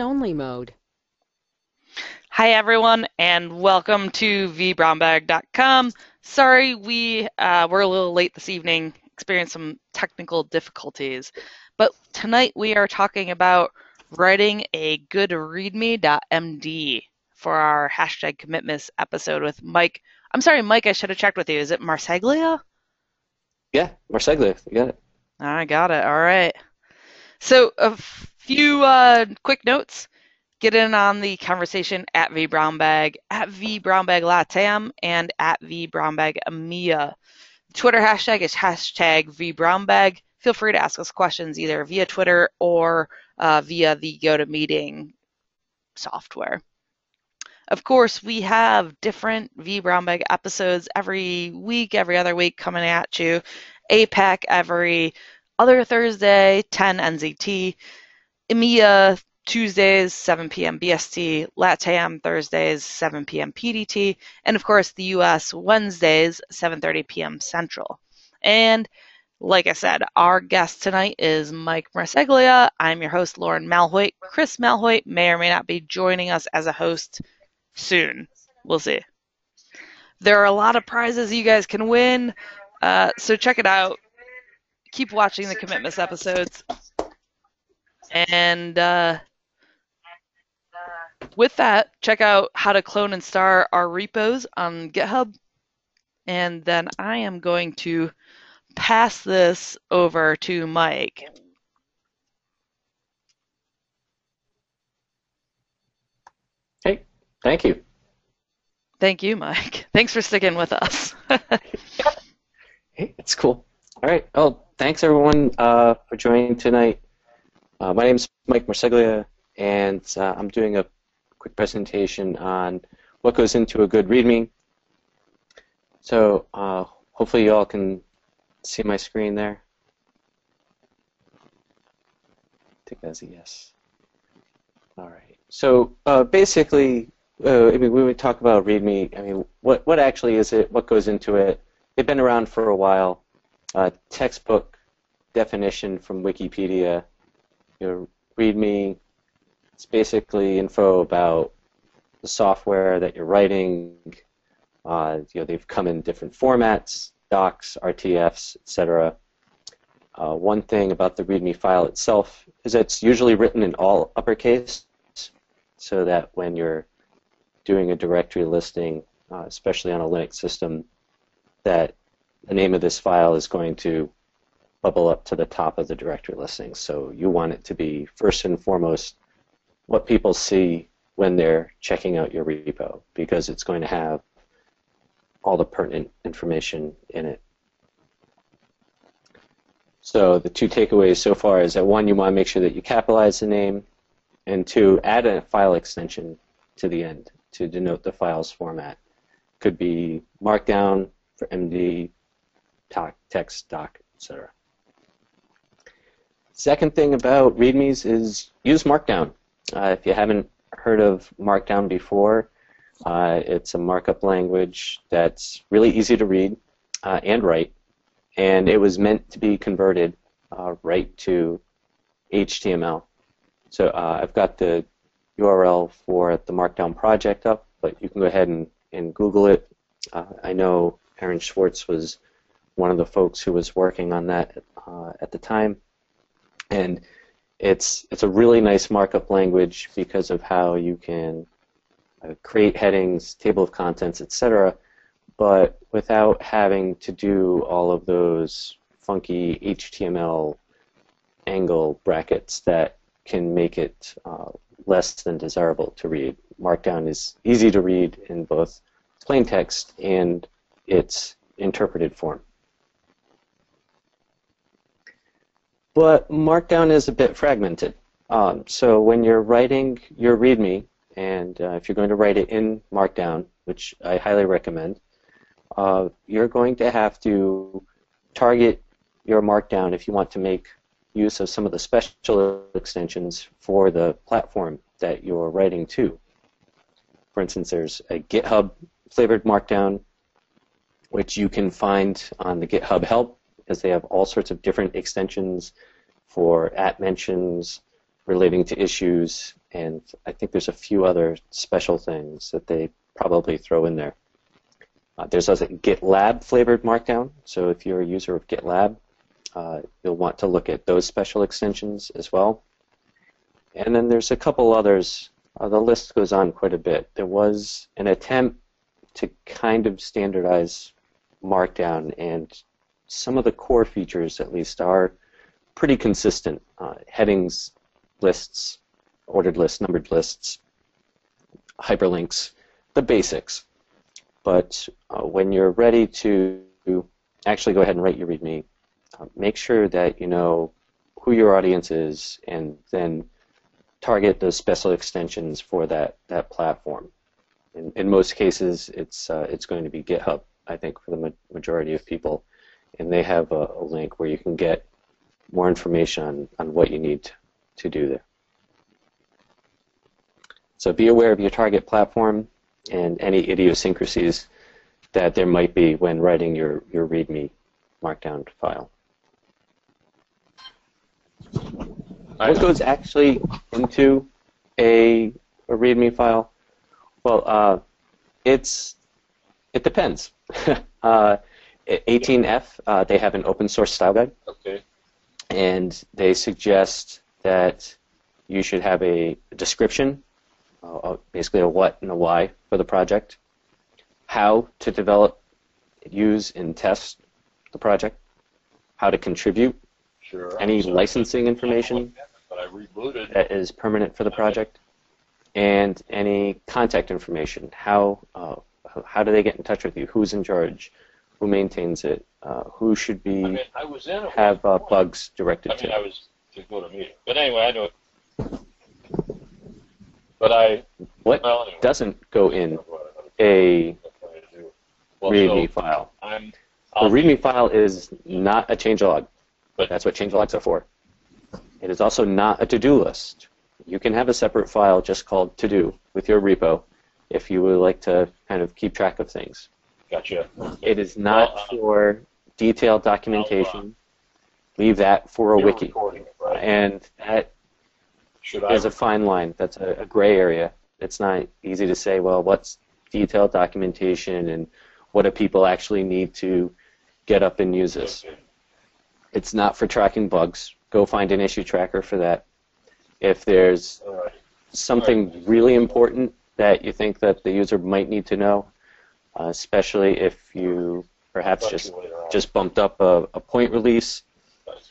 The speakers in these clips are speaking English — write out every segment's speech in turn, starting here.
only mode. Hi, everyone, and welcome to vbrownbag.com. Sorry, we uh, were a little late this evening, experienced some technical difficulties. But tonight we are talking about writing a good readme.md for our hashtag commitments episode with Mike. I'm sorry, Mike, I should have checked with you. Is it Marseglia? Yeah, Marseglia, you got it. I got it. All right. So, a few uh, quick notes. Get in on the conversation at V vbrownbag, at vbrownbaglatam, and at vbrownbagemea. Twitter hashtag is hashtag V vbrownbag. Feel free to ask us questions either via Twitter or uh, via the GoToMeeting software. Of course, we have different V vBrownBag episodes every week, every other week coming at you. APAC every other Thursday, 10 NZT. EMEA Tuesdays, 7 p.m. BST, LATAM Thursdays, 7 p.m. PDT, and of course the US Wednesdays, 7:30 p.m. Central. And like I said, our guest tonight is Mike Marseglia. I'm your host, Lauren Malhoit. Chris Malhoit may or may not be joining us as a host soon. We'll see. There are a lot of prizes you guys can win, uh, so check it out. Keep watching the Commitments episodes. And uh, with that, check out how to clone and star our repos on GitHub. And then I am going to pass this over to Mike. Hey, thank you. Thank you, Mike. Thanks for sticking with us. hey, it's cool. All right. Well, thanks everyone uh, for joining tonight. Uh, my name is Mike Marseglia, and uh, I'm doing a quick presentation on what goes into a good README. So uh, hopefully you all can see my screen there. I think that's a yes. All right. So uh, basically, uh, I mean, when we talk about README, I mean, what what actually is it? What goes into it? They've been around for a while. Uh, textbook definition from Wikipedia. You know, README. It's basically info about the software that you're writing. Uh, you know, they've come in different formats, docs, RTFs, etc. Uh, one thing about the README file itself is that it's usually written in all uppercase, so that when you're doing a directory listing, uh, especially on a Linux system, that the name of this file is going to bubble up to the top of the directory listing. So you want it to be first and foremost what people see when they're checking out your repo because it's going to have all the pertinent information in it. So the two takeaways so far is that one, you want to make sure that you capitalize the name, and two, add a file extension to the end to denote the file's format. Could be Markdown for MD, text, doc, etc. Second thing about READMEs is use Markdown. Uh, if you haven't heard of Markdown before, uh, it's a markup language that's really easy to read uh, and write, and it was meant to be converted uh, right to HTML. So uh, I've got the URL for the Markdown project up, but you can go ahead and, and Google it. Uh, I know Aaron Swartz was one of the folks who was working on that at the time, and it's it's a really nice markup language because of how you can uh, create headings, table of contents, etc., but without having to do all of those funky HTML angle brackets that can make it uh, less than desirable to read. Markdown is easy to read in both plain text and its interpreted form. But Markdown is a bit fragmented. Um, so when you're writing your README, and uh, if you're going to write it in Markdown, which I highly recommend, uh, you're going to have to target your Markdown if you want to make use of some of the special extensions for the platform that you're writing to. For instance, there's a GitHub flavored Markdown, which you can find on the GitHub help, because they have all sorts of different extensions for at mentions relating to issues and I think there's a few other special things that they probably throw in there. Uh, there's also GitLab flavored Markdown, so if you're a user of GitLab, uh, you'll want to look at those special extensions as well. And then there's a couple others. Uh, the list goes on quite a bit. There was an attempt to kind of standardize Markdown, and some of the core features, at least, are pretty consistent. Uh, headings, lists, ordered lists, numbered lists, hyperlinks, the basics. But uh, when you're ready to actually go ahead and write your README, uh, make sure that you know who your audience is and then target those special extensions for that, that platform. In, in most cases, it's, uh, it's going to be GitHub, I think, for the ma majority of people. And they have a, a, link where you can get more information on, on what you need to do there. So be aware of your target platform and any idiosyncrasies that there might be when writing your, your README markdown file. What goes actually into a, a README file? Well, uh, it's it depends. uh, 18F, uh, they have an open source style guide. Okay. And they suggest that you should have a description uh, basically a what and a why for the project, how to develop, use, and test the project, how to contribute, sure, any licensing information that is permanent for the project, and any contact information. How uh, how do they get in touch with you? Who's in charge? Who maintains it? Uh, who should be I mean, I was in have uh, bugs directed I mean, to? I was to go to meeting, but anyway, I know it. But I What well, anyway, doesn't go in that's what I was a to. Well, README so file? I'm. A I'll- README file is not a changelog. But- That's what changelogs are for. It is also not a to-do list. You can have a separate file just called to-do with your repo if you would like to kind of keep track of things. Gotcha. It is not Well, uh, for detailed documentation. Leave that for a wiki. right? And that Should is a fine line. That's a, a gray area. It's not easy to say, well, what's detailed documentation and what do people actually need to get up and use this? It's not for tracking bugs. Go find an issue tracker for that. If there's something really important that you think that the user might need to know, uh, especially if you perhaps just you later on. just bumped up a, a point release,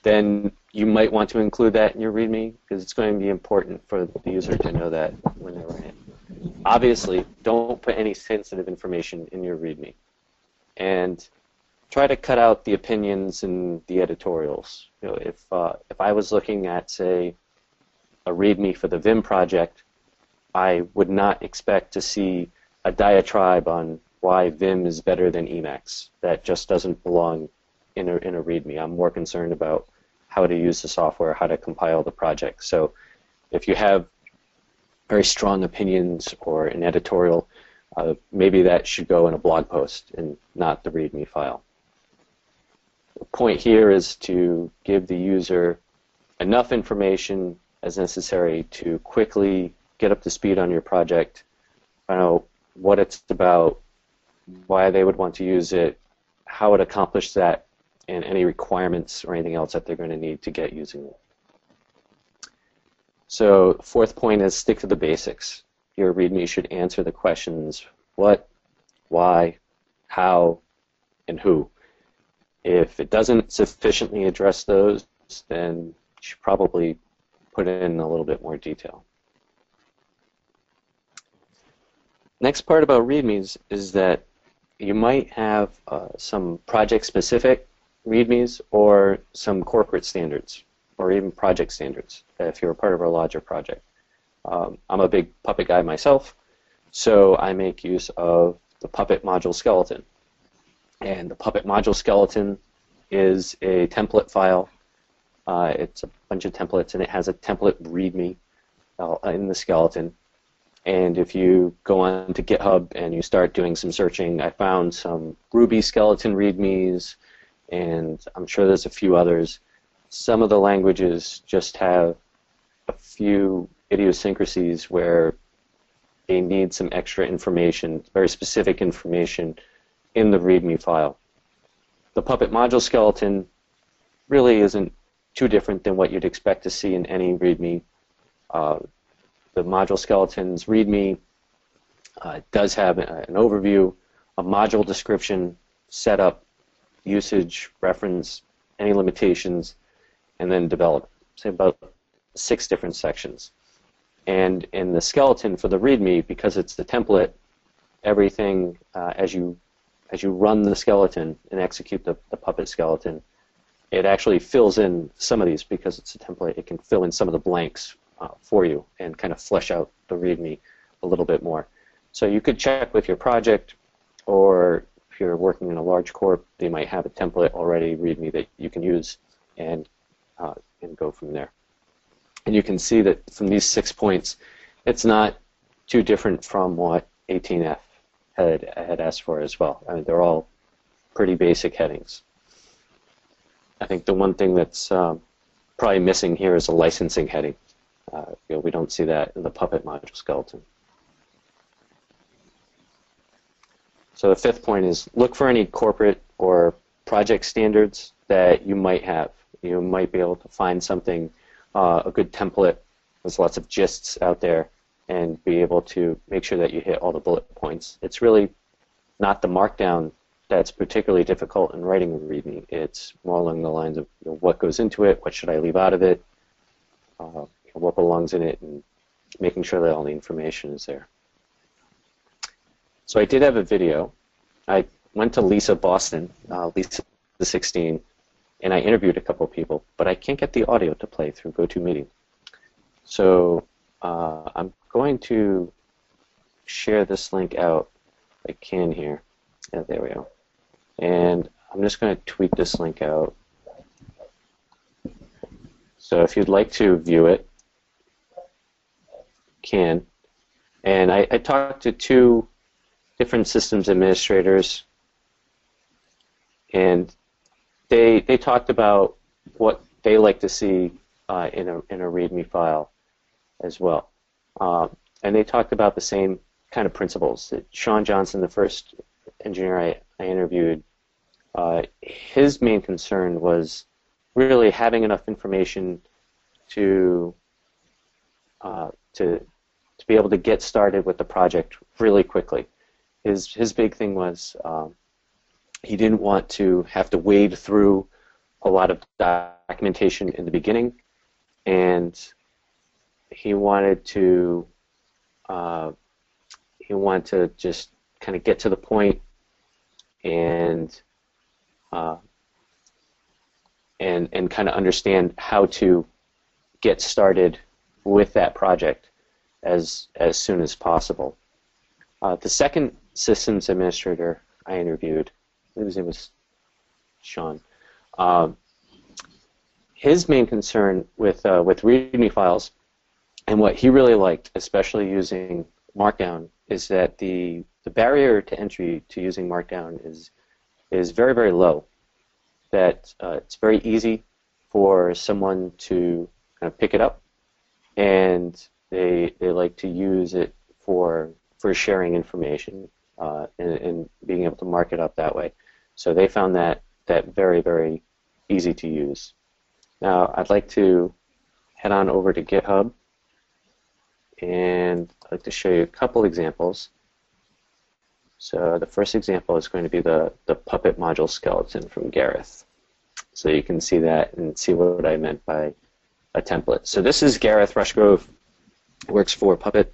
then you might want to include that in your README because it's going to be important for the user to know that when they're running it. Obviously, don't put any sensitive information in your README. And try to cut out the opinions and the editorials. You know, if uh, if I was looking at say a README for the Vim project, I would not expect to see a diatribe on why Vim is better than Emacs. That just doesn't belong in a in a README. I'm more concerned about how to use the software, how to compile the project. So if you have very strong opinions or an editorial, uh, maybe that should go in a blog post and not the README file. The point here is to give the user enough information as necessary to quickly get up to speed on your project, find out what it's about, why they would want to use it, how it accomplishes that, and any requirements or anything else that they're going to need to get using it. So fourth point is stick to the basics. Your README should answer the questions what, why, how, and who. If it doesn't sufficiently address those, then you should probably put in a little bit more detail. Next part about READMEs is that you might have uh, some project-specific READMEs or some corporate standards or even project standards if you're a part of a larger project. Um, I'm a big Puppet guy myself, so I make use of the Puppet module skeleton. And the Puppet module skeleton is a template file. Uh, it's a bunch of templates, and it has a template README uh, in the skeleton. And if you go on to GitHub and you start doing some searching, I found some Ruby skeleton READMEs, and I'm sure there's a few others. Some of the languages just have a few idiosyncrasies where they need some extra information, very specific information in the README file. The Puppet module skeleton really isn't too different than what you'd expect to see in any README. Uh, the module skeleton's README uh, does have an overview, a module description, setup, usage, reference, any limitations, and then develop. Say about six different sections. And in the skeleton for the README, because it's the template, everything uh, as you as you run the skeleton and execute the, the puppet skeleton, it actually fills in some of these because it's a template. It can fill in some of the blanks uh, for you and kind of flesh out the README a little bit more. So you could check with your project, or if you're working in a large corp, they might have a template already README that you can use and uh, and go from there. And you can see that from these six points, it's not too different from what 18F had had asked for as well. I mean, they're all pretty basic headings. I think the one thing that's um, probably missing here is a licensing heading. Uh, you know, we don't see that in the Puppet module skeleton. So the fifth point is look for any corporate or project standards that you might have. You might be able to find something, uh, a good template. There's lots of gists out there, and be able to make sure that you hit all the bullet points. It's really not the markdown that's particularly difficult in writing a reading. It's more along the lines of you know, what goes into it, what should I leave out of it, uh, what belongs in it, and making sure that all the information is there. So I did have a video. I went to LISA Boston, uh, LISA 16, and I interviewed a couple of people, but I can't get the audio to play through GoToMeeting. So uh, I'm going to share this link out if I can here. Yeah, there we go. And I'm just going to tweet this link out. So if you'd like to view it, can. And I, I talked to two different systems administrators, and they they talked about what they like to see uh, in a in a README file as well, um, and they talked about the same kind of principles. That Sean Johnson, the first engineer I, I interviewed, uh, his main concern was really having enough information to uh, to to be able to get started with the project really quickly. His his big thing was um, he didn't want to have to wade through a lot of documentation in the beginning, and he wanted to uh, he wanted to just kind of get to the point and uh, and and kind of understand how to get started with that project as as soon as possible. Uh, the second systems administrator I interviewed, I his name was Sean. Um, his main concern with uh, with README files, and what he really liked, especially using Markdown, is that the the barrier to entry to using Markdown is is very very low. That uh, it's very easy for someone to kind of pick it up, and they they like to use it for for sharing information uh, and, and being able to mark it up that way. So they found that that very very easy to use. Now I'd like to head on over to GitHub and I'd like to show you a couple examples. So the first example is going to be the, the Puppet module skeleton from Gareth. So you can see that and see what I meant by a template. So this is Gareth Rushgrove, works for Puppet,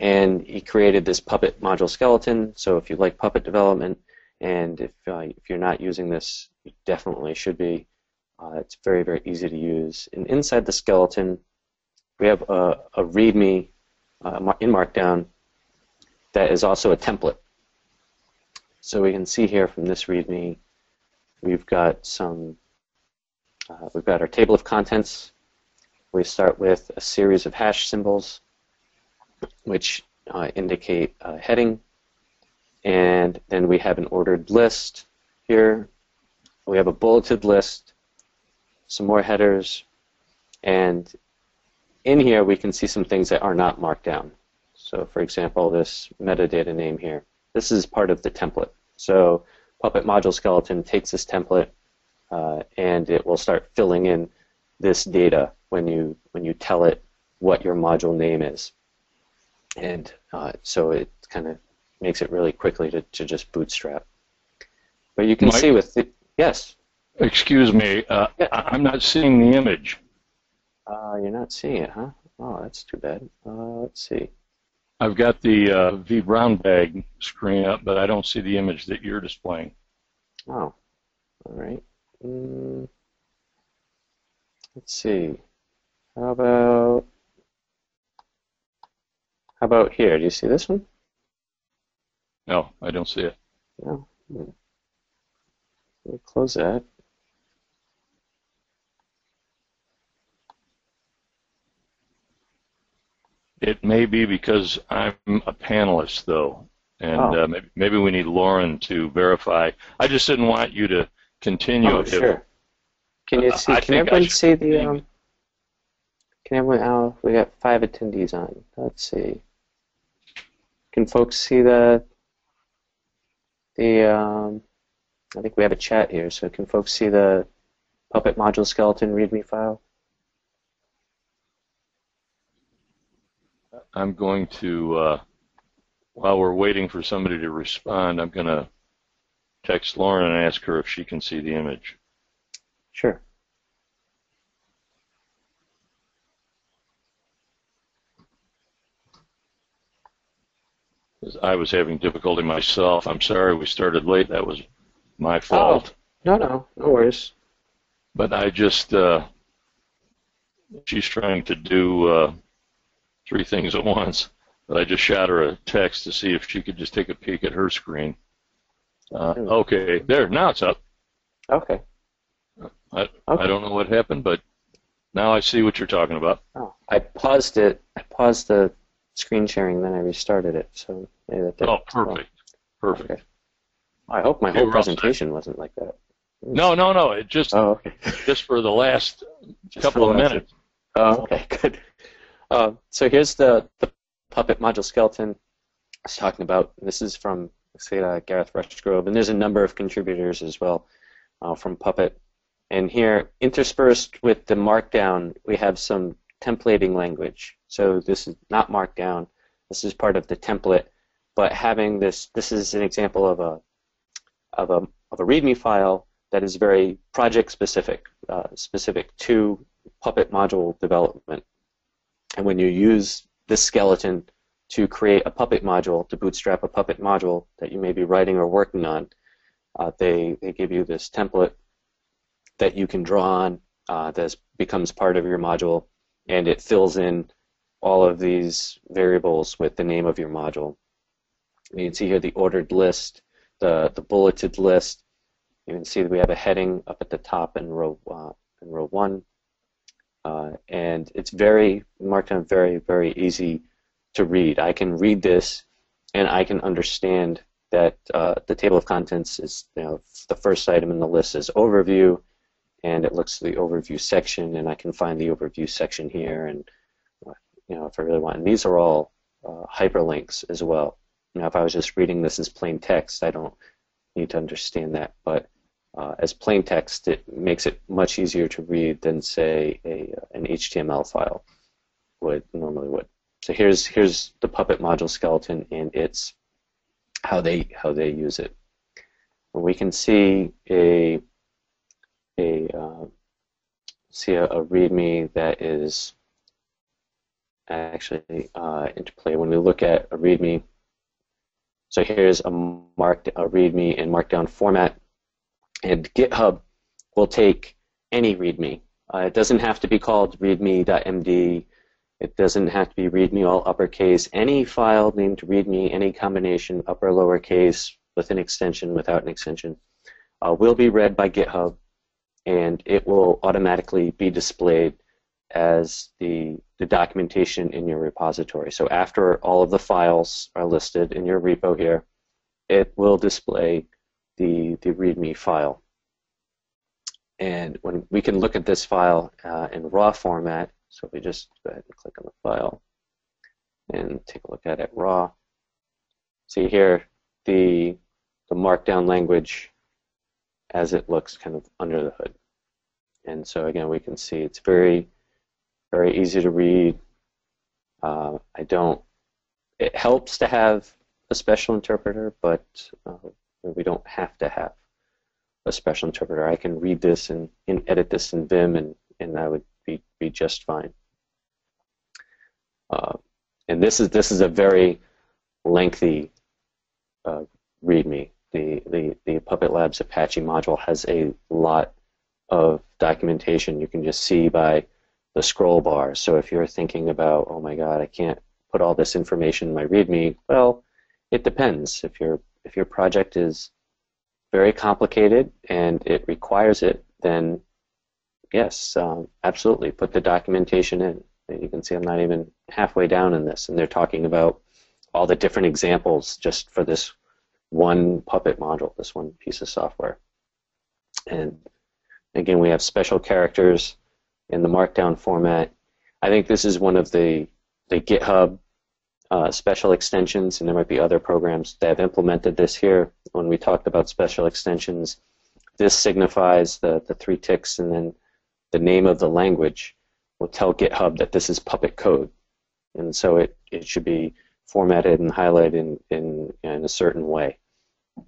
and he created this Puppet module skeleton. So if you like Puppet development, and if, uh, if you're not using this, you definitely should be. Uh, it's very, very easy to use. And inside the skeleton, we have a, a README uh, in Markdown that is also a template. So we can see here from this README, we've got some, uh, we've got our table of contents. We start with a series of hash symbols, which uh, indicate a heading, and then we have an ordered list here. We have a bulleted list, some more headers, and in here, we can see some things that are not marked down. So, for example, this metadata name here. This is part of the template. So, Puppet module skeleton takes this template uh, and it will start filling in this data when you when you tell it what your module name is. And uh, so it kind of makes it really quickly to, to just bootstrap. But you can Mike? see with the, yes, Excuse me, uh, Yeah. I'm not seeing the image. uh, you're not seeing it, huh? Oh, that's too bad. Uh, let's see. I've got the uh, V Brown bag screen up, but I don't see the image that you're displaying. Oh, all right. Mm, let's see. How about how about here? Do you see this one? No, I don't see it. No. We'll close that. It may be because I'm a panelist, though, and Oh. uh, maybe, maybe we need Lauren to verify. I just didn't want you to continue. Oh, sure. Can you Uh, see? I can everyone see the? Um, can everyone? Oh, we got five attendees on. Let's see. Can folks see the? The um, I think we have a chat here. So can folks see the Puppet module skeleton README file? I'm going to, uh, while we're waiting for somebody to respond, I'm going to text Lauren and ask her if she can see the image. Sure. I was having difficulty myself. I'm sorry we started late. That was my fault. Oh, No, no, no worries. But I just, uh, she's trying to do uh, three things at once. But I just shot her a text to see if she could just take a peek at her screen. Uh, Hmm. okay, there, now it's up. Okay. I, Okay. I don't know what happened, but now I see what you're talking about. Oh, I paused it. I paused the screen sharing, then I restarted it. So maybe that did. Oh, perfect. Perfect. Okay. I hope my whole presentation wasn't like that. No, no, no. It just Oh, okay. just for the last Just couple of minutes. Oh, okay, good. Uh, so here's the, the Puppet module skeleton I was talking about. This is from, say, uh, Gareth Rushgrove, and there's a number of contributors as well uh, from Puppet. And here, interspersed with the Markdown, we have some templating language. So this is not Markdown. This is part of the template, but having this, this is an example of a of a of a README file that is very project specific, uh, specific to Puppet module development. And when you use this skeleton to create a Puppet module, to bootstrap a Puppet module that you may be writing or working on, uh, they, they give you this template that you can draw on uh, that becomes part of your module, and it fills in all of these variables with the name of your module. You can see here the ordered list, the, the bulleted list. You can see that we have a heading up at the top in row uh, in row one, uh, and it's very Markdown very very easy to read. I can read this, and I can understand that uh, the table of contents is you know the first item in the list is overview, and it looks the overview section, and I can find the overview section here, and you know if I really want. And these are all uh, hyperlinks as well. You know, if I was just reading this as plain text, I don't need to understand that. But uh, as plain text, it makes it much easier to read than, say, a, an HTML file would normally would. So here's here's the Puppet module skeleton and its how they how they use it. We can see a a uh, see a, a README that is actually uh, interplay. When we look at a README, so here's a marked a README in Markdown format, and GitHub will take any README. Uh, it doesn't have to be called README.md. It doesn't have to be README all uppercase. Any file named README, any combination upper lowercase with an extension, without an extension, uh, will be read by GitHub, and it will automatically be displayed as the, the documentation in your repository. So after all of the files are listed in your repo here, it will display the, the README file. And when we can look at this file uh, in raw format, So we just go ahead and click on the file and take a look at it raw, see here the the markdown language as it looks kind of under the hood. And so again, we can see it's very, very easy to read. Uh, I don't, it helps to have a special interpreter, but uh, we don't have to have a special interpreter. I can read this and, and edit this in Vim and, and I would be, be just fine. Uh, and this is, this is a very lengthy uh, README. The, the, the Puppet Labs Apache module has a lot of documentation you can just see by the scroll bar. So if you're thinking about, oh my God, I can't put all this information in my README, well, it depends. If your if your project is very complicated and it requires it, then yes, um, absolutely, put the documentation in. You can see I'm not even halfway down in this, and they're talking about all the different examples just for this one Puppet module, this one piece of software. And again, we have special characters in the Markdown format. I think this is one of the, the GitHub uh, special extensions, and there might be other programs that have implemented this here. When we talked about special extensions, this signifies the, the three ticks and then the name of the language will tell GitHub that this is Puppet code. And so it, it should be formatted and highlighted in, in, in a certain way.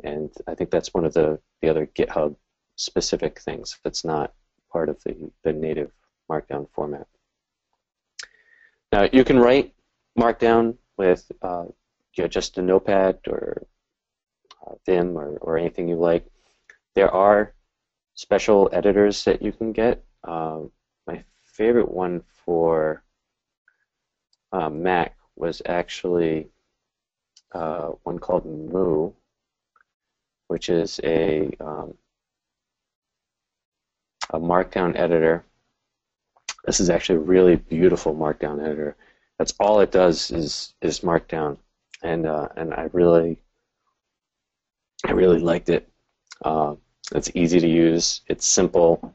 And I think that's one of the, the other GitHub specific things that's not part of the, the native Markdown format. Now you can write Markdown with uh, you know, just a notepad or uh, Vim or, or anything you like. There are special editors that you can get. Uh, my favorite one for uh, Mac was actually uh, one called Mou, which is a um, a Markdown editor. This is actually a really beautiful Markdown editor. That's all it does is is Markdown, and uh, and I really I really liked it. Uh, it's easy to use. It's simple.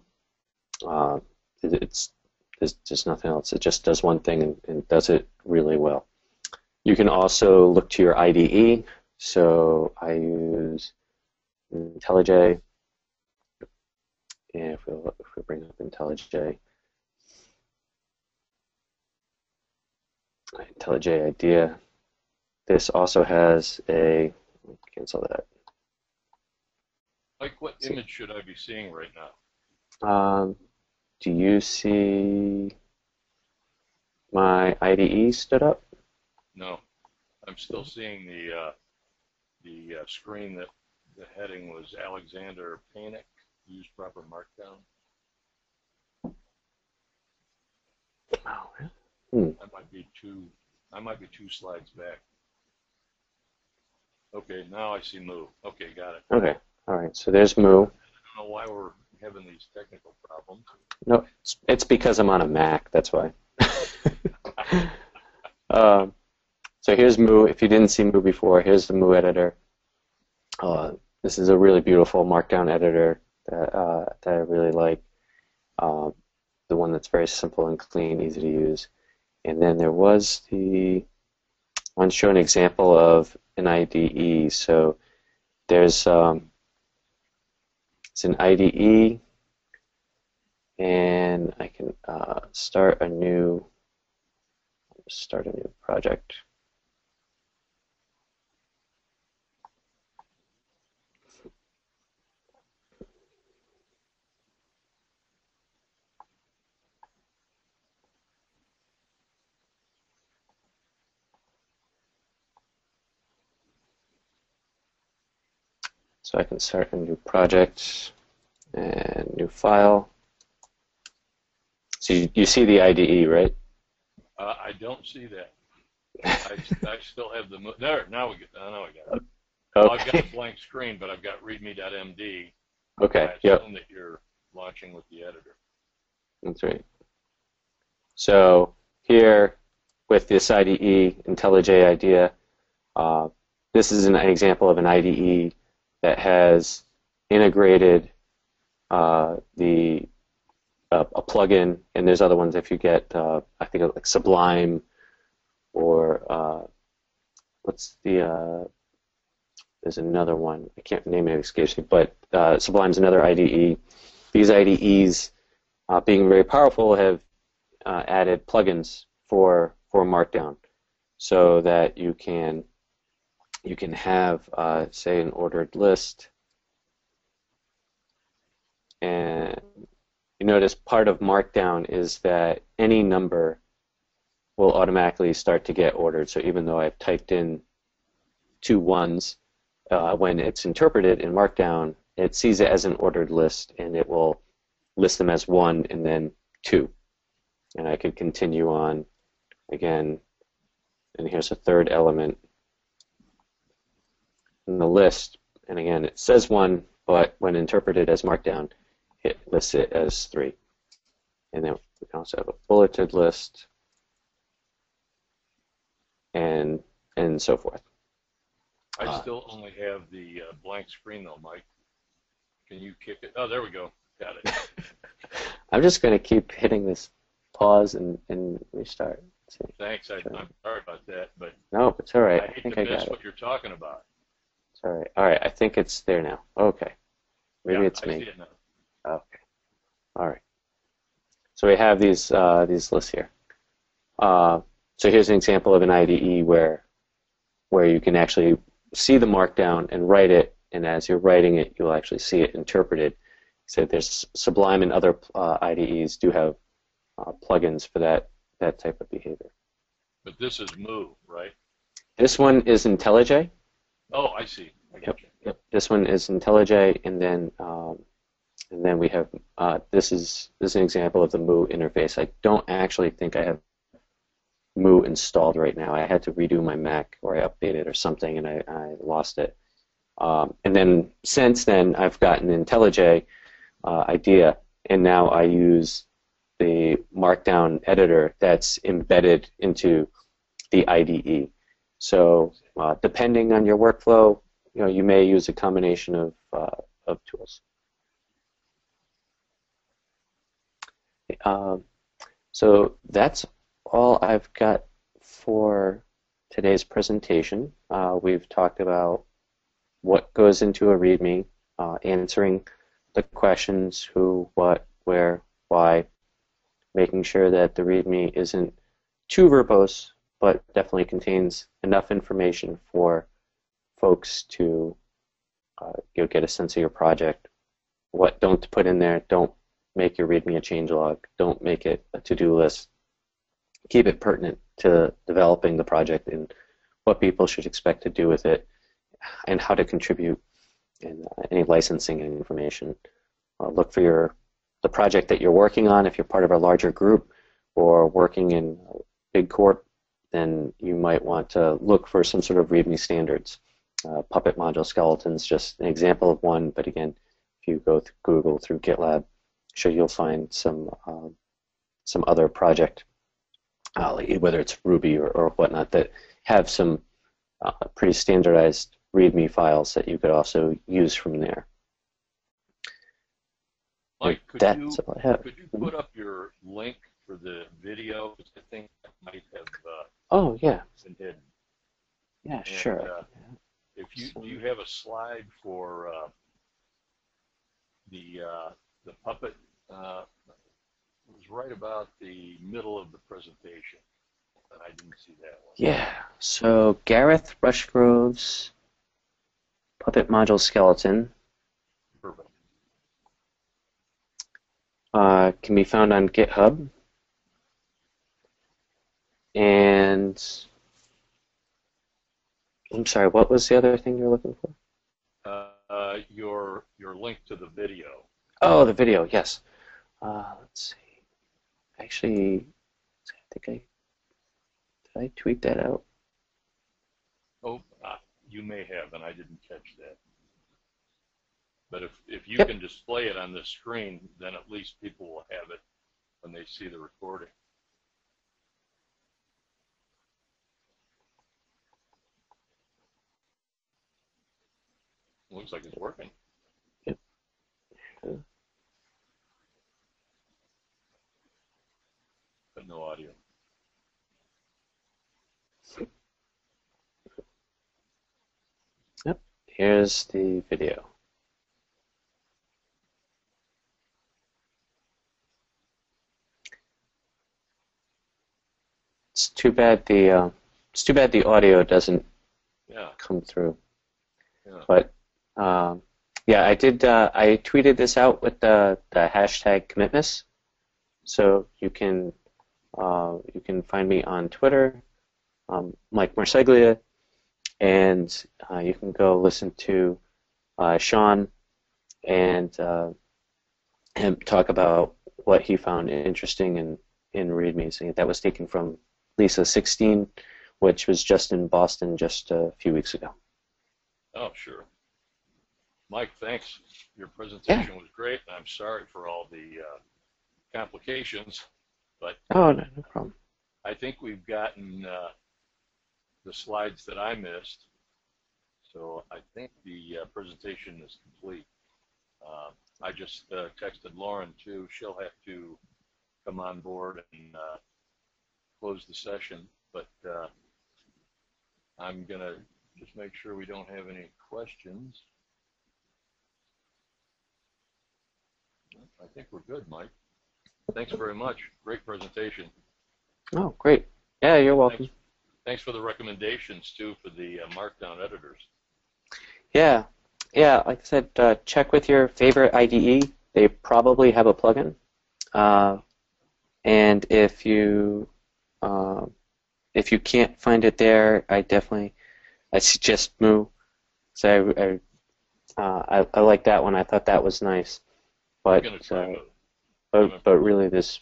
Uh, it, it's there's just nothing else. It just does one thing and, and does it really well. You can also look to your IDE. So I use IntelliJ. And if we, if we bring up IntelliJ, IntelliJ IDEA, this also has a, cancel that. Like, what image should I be seeing right now? Um, do you see my IDE stood up? No, I'm still seeing the uh, the uh, screen that the heading was Alexander Panic, use proper markdown. Hmm. I might be two. I might be two slides back. Okay, now I see move. Okay, got it. Okay, all right. So there's Mou. I don't know why we're having these technical problems. No, it's, it's because I'm on a Mac. That's why. um, so here's Mou. If you didn't see Mou before, here's the Mou editor. Uh, this is a really beautiful Markdown editor that, uh, that I really like. Uh, the one that's very simple and clean, easy to use. And then there was the I want show an example of an IDE. So there's um, it's an IDE, and I can uh, start a new start a new project. So I can start a new project and new file. So you, you see the IDE, right? Uh, I don't see that. I, I still have the there. Now we get. Uh, now I got it. Well, I've got a blank screen, but I've got readme.md. Okay. I Yep. that you're launching with the editor. That's right. So here, with this IDE, IntelliJ IDEA, uh, this is an example of an IDE that has integrated uh, the a, a plugin, and there's other ones if you get uh, I think like Sublime or uh, what's the uh, there's another one I can't name it excuse me, but uh, Sublime's another IDE. These IDEs, uh, being very powerful, have uh, added plugins for for Markdown, so that you can you can have uh, say an ordered list, and you notice part of Markdown is that any number will automatically start to get ordered. So even though I've typed in two ones, uh, when it's interpreted in Markdown, it sees it as an ordered list and it will list them as one and then two. And I could continue on again. And here's a third element in the list. And again, it says one, but when interpreted as Markdown, it lists it as three. And then we can also have a bulleted list and and so forth. I Uh, still only have the uh, blank screen though, Mike. Can you kick it? Oh, there we go. Got it. I'm just going to keep hitting this pause and, and restart. Thanks. I, I'm sorry about that, but No, it's all right. I I hate think to I miss got it. what you're talking about. It's all right. All right. I think it's there now. Okay. Maybe Yeah, it's I me. see it now. Okay. All right. So we have these uh, these lists here. Uh, so here's an example of an IDE where where you can actually see the markdown and write it, and as you're writing it, you'll actually see it interpreted. So there's Sublime and other uh, IDEs do have uh, plugins for that that type of behavior. But this is Mou, right? This one is IntelliJ. Oh, I see. I you. Yep. This one is IntelliJ, and then um, and then we have uh, this is this is an example of the Mou interface. I don't actually think I have Mou installed right now. I had to redo my Mac or I updated or something, and I, I lost it. Um, and then since then, I've gotten IntelliJ uh, idea, and now I use the Markdown editor that's embedded into the IDE. So uh, depending on your workflow, you know, you may use a combination of, uh, of tools. Um, so that's all I've got for today's presentation. Uh, we've talked about what goes into a README, uh, answering the questions who, what, where, why, making sure that the README isn't too verbose, but definitely contains enough information for folks to uh, you know, get a sense of your project. What don't put in there. Don't make your README a changelog. Don't make it a to-do list. Keep it pertinent to developing the project and what people should expect to do with it and how to contribute and uh, any licensing information. Uh, look for your the project that you're working on. If you're part of a larger group or working in a big corp, then you might want to look for some sort of README standards. Uh, Puppet module skeletons, just an example of one, but again, if you go through Google through GitLab, sure you'll find some um, some other project, uh, whether it's Ruby or, or whatnot, that have some uh, pretty standardized README files that you could also use from there. Mike, could That's you all I have. could you put up your link for the video? Because I think that might have uh, Oh yeah, been hidden. yeah, And, sure. uh, if you do you have a slide for uh, the uh, the puppet? Uh, it was right about the middle of the presentation, and I didn't see that one. Yeah. So Gareth Rushgrove's puppet module skeleton Perfect. uh, can be found on GitHub. And I'm sorry, what was the other thing you're looking for? Uh, uh, your your link to the video. Oh, the video. Yes. Uh, let's see. Actually, I think I did I tweet that out. Oh, uh, you may have, and I didn't catch that. But if, if you Yep. can display it on the screen, then at least people will have it when they see the recording. looks like it's working. Yep. But no audio. Yep, here's the video. It's too bad the uh, it's too bad the audio doesn't yeah. come through. Yeah. But um, yeah, I did. Uh, I tweeted this out with the, the hashtag commitmas, so you can uh, you can find me on Twitter, um, Mike Marseglia, and uh, you can go listen to uh, Sean and uh, him talk about what he found interesting in in README. So that was taken from LISA 16, which was just in Boston just a few weeks ago. Oh, sure. Mike, thanks. Your presentation was great. I'm sorry for all the uh, complications, but Oh, no, no problem. I think we've gotten uh, the slides that I missed. So I think the uh, presentation is complete. Uh, I just uh, texted Lauren too. She'll have to come on board and uh, close the session, but uh, I'm going to just make sure we don't have any questions. I think we're good, Mike. Thanks very much. Great presentation. Oh, great. Yeah, you're welcome. Thanks, thanks for the recommendations too for the uh, Markdown editors. Yeah, yeah. Like I said, uh, check with your favorite IDE. They probably have a plugin. Uh, and if you uh, if you can't find it there, I definitely I suggest Mou. So I I, uh, I I like that one. I thought that was nice. But try uh, but but really this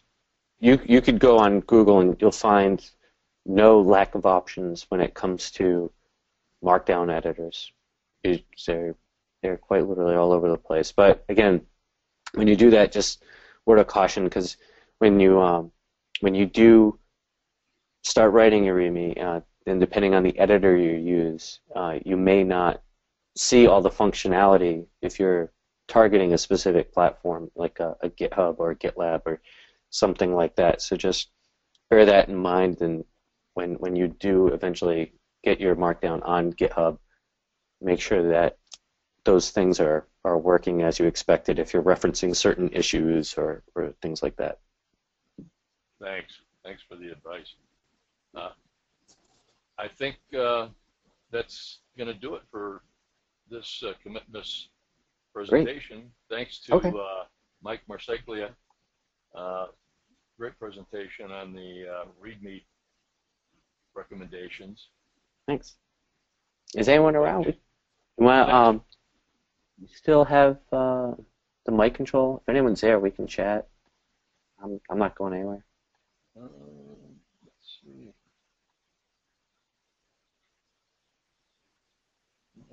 you you could go on Google and you'll find no lack of options when it comes to markdown editors. It- They're they're quite literally all over the place. But again, when you do that, just word of caution because when you um, when you do start writing your README, uh, then depending on the editor you use, uh, you may not see all the functionality if you're targeting a specific platform like a, a GitHub or a GitLab or something like that. So just bear that in mind, and when when you do eventually get your Markdown on GitHub, make sure that those things are are working as you expected. If you're referencing certain issues or, or things like that. Thanks. Thanks for the advice. Uh, I think uh, that's going to do it for this uh, Commitmas presentation. Thanks to Okay. uh, Mike Marseglia. Uh, great presentation on the uh, README recommendations. Thanks. Is anyone around? You want um, we still have uh, the mic control. If anyone's there, we can chat. I'm I'm not going anywhere. Um, let's see.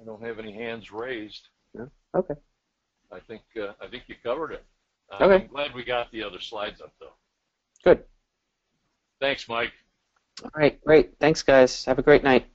I don't have any hands raised. No? Okay. I think uh, I think you covered it. Uh, Okay. I'm glad we got the other slides up though. Good. Thanks, Mike. All right, great. Thanks, guys. Have a great night.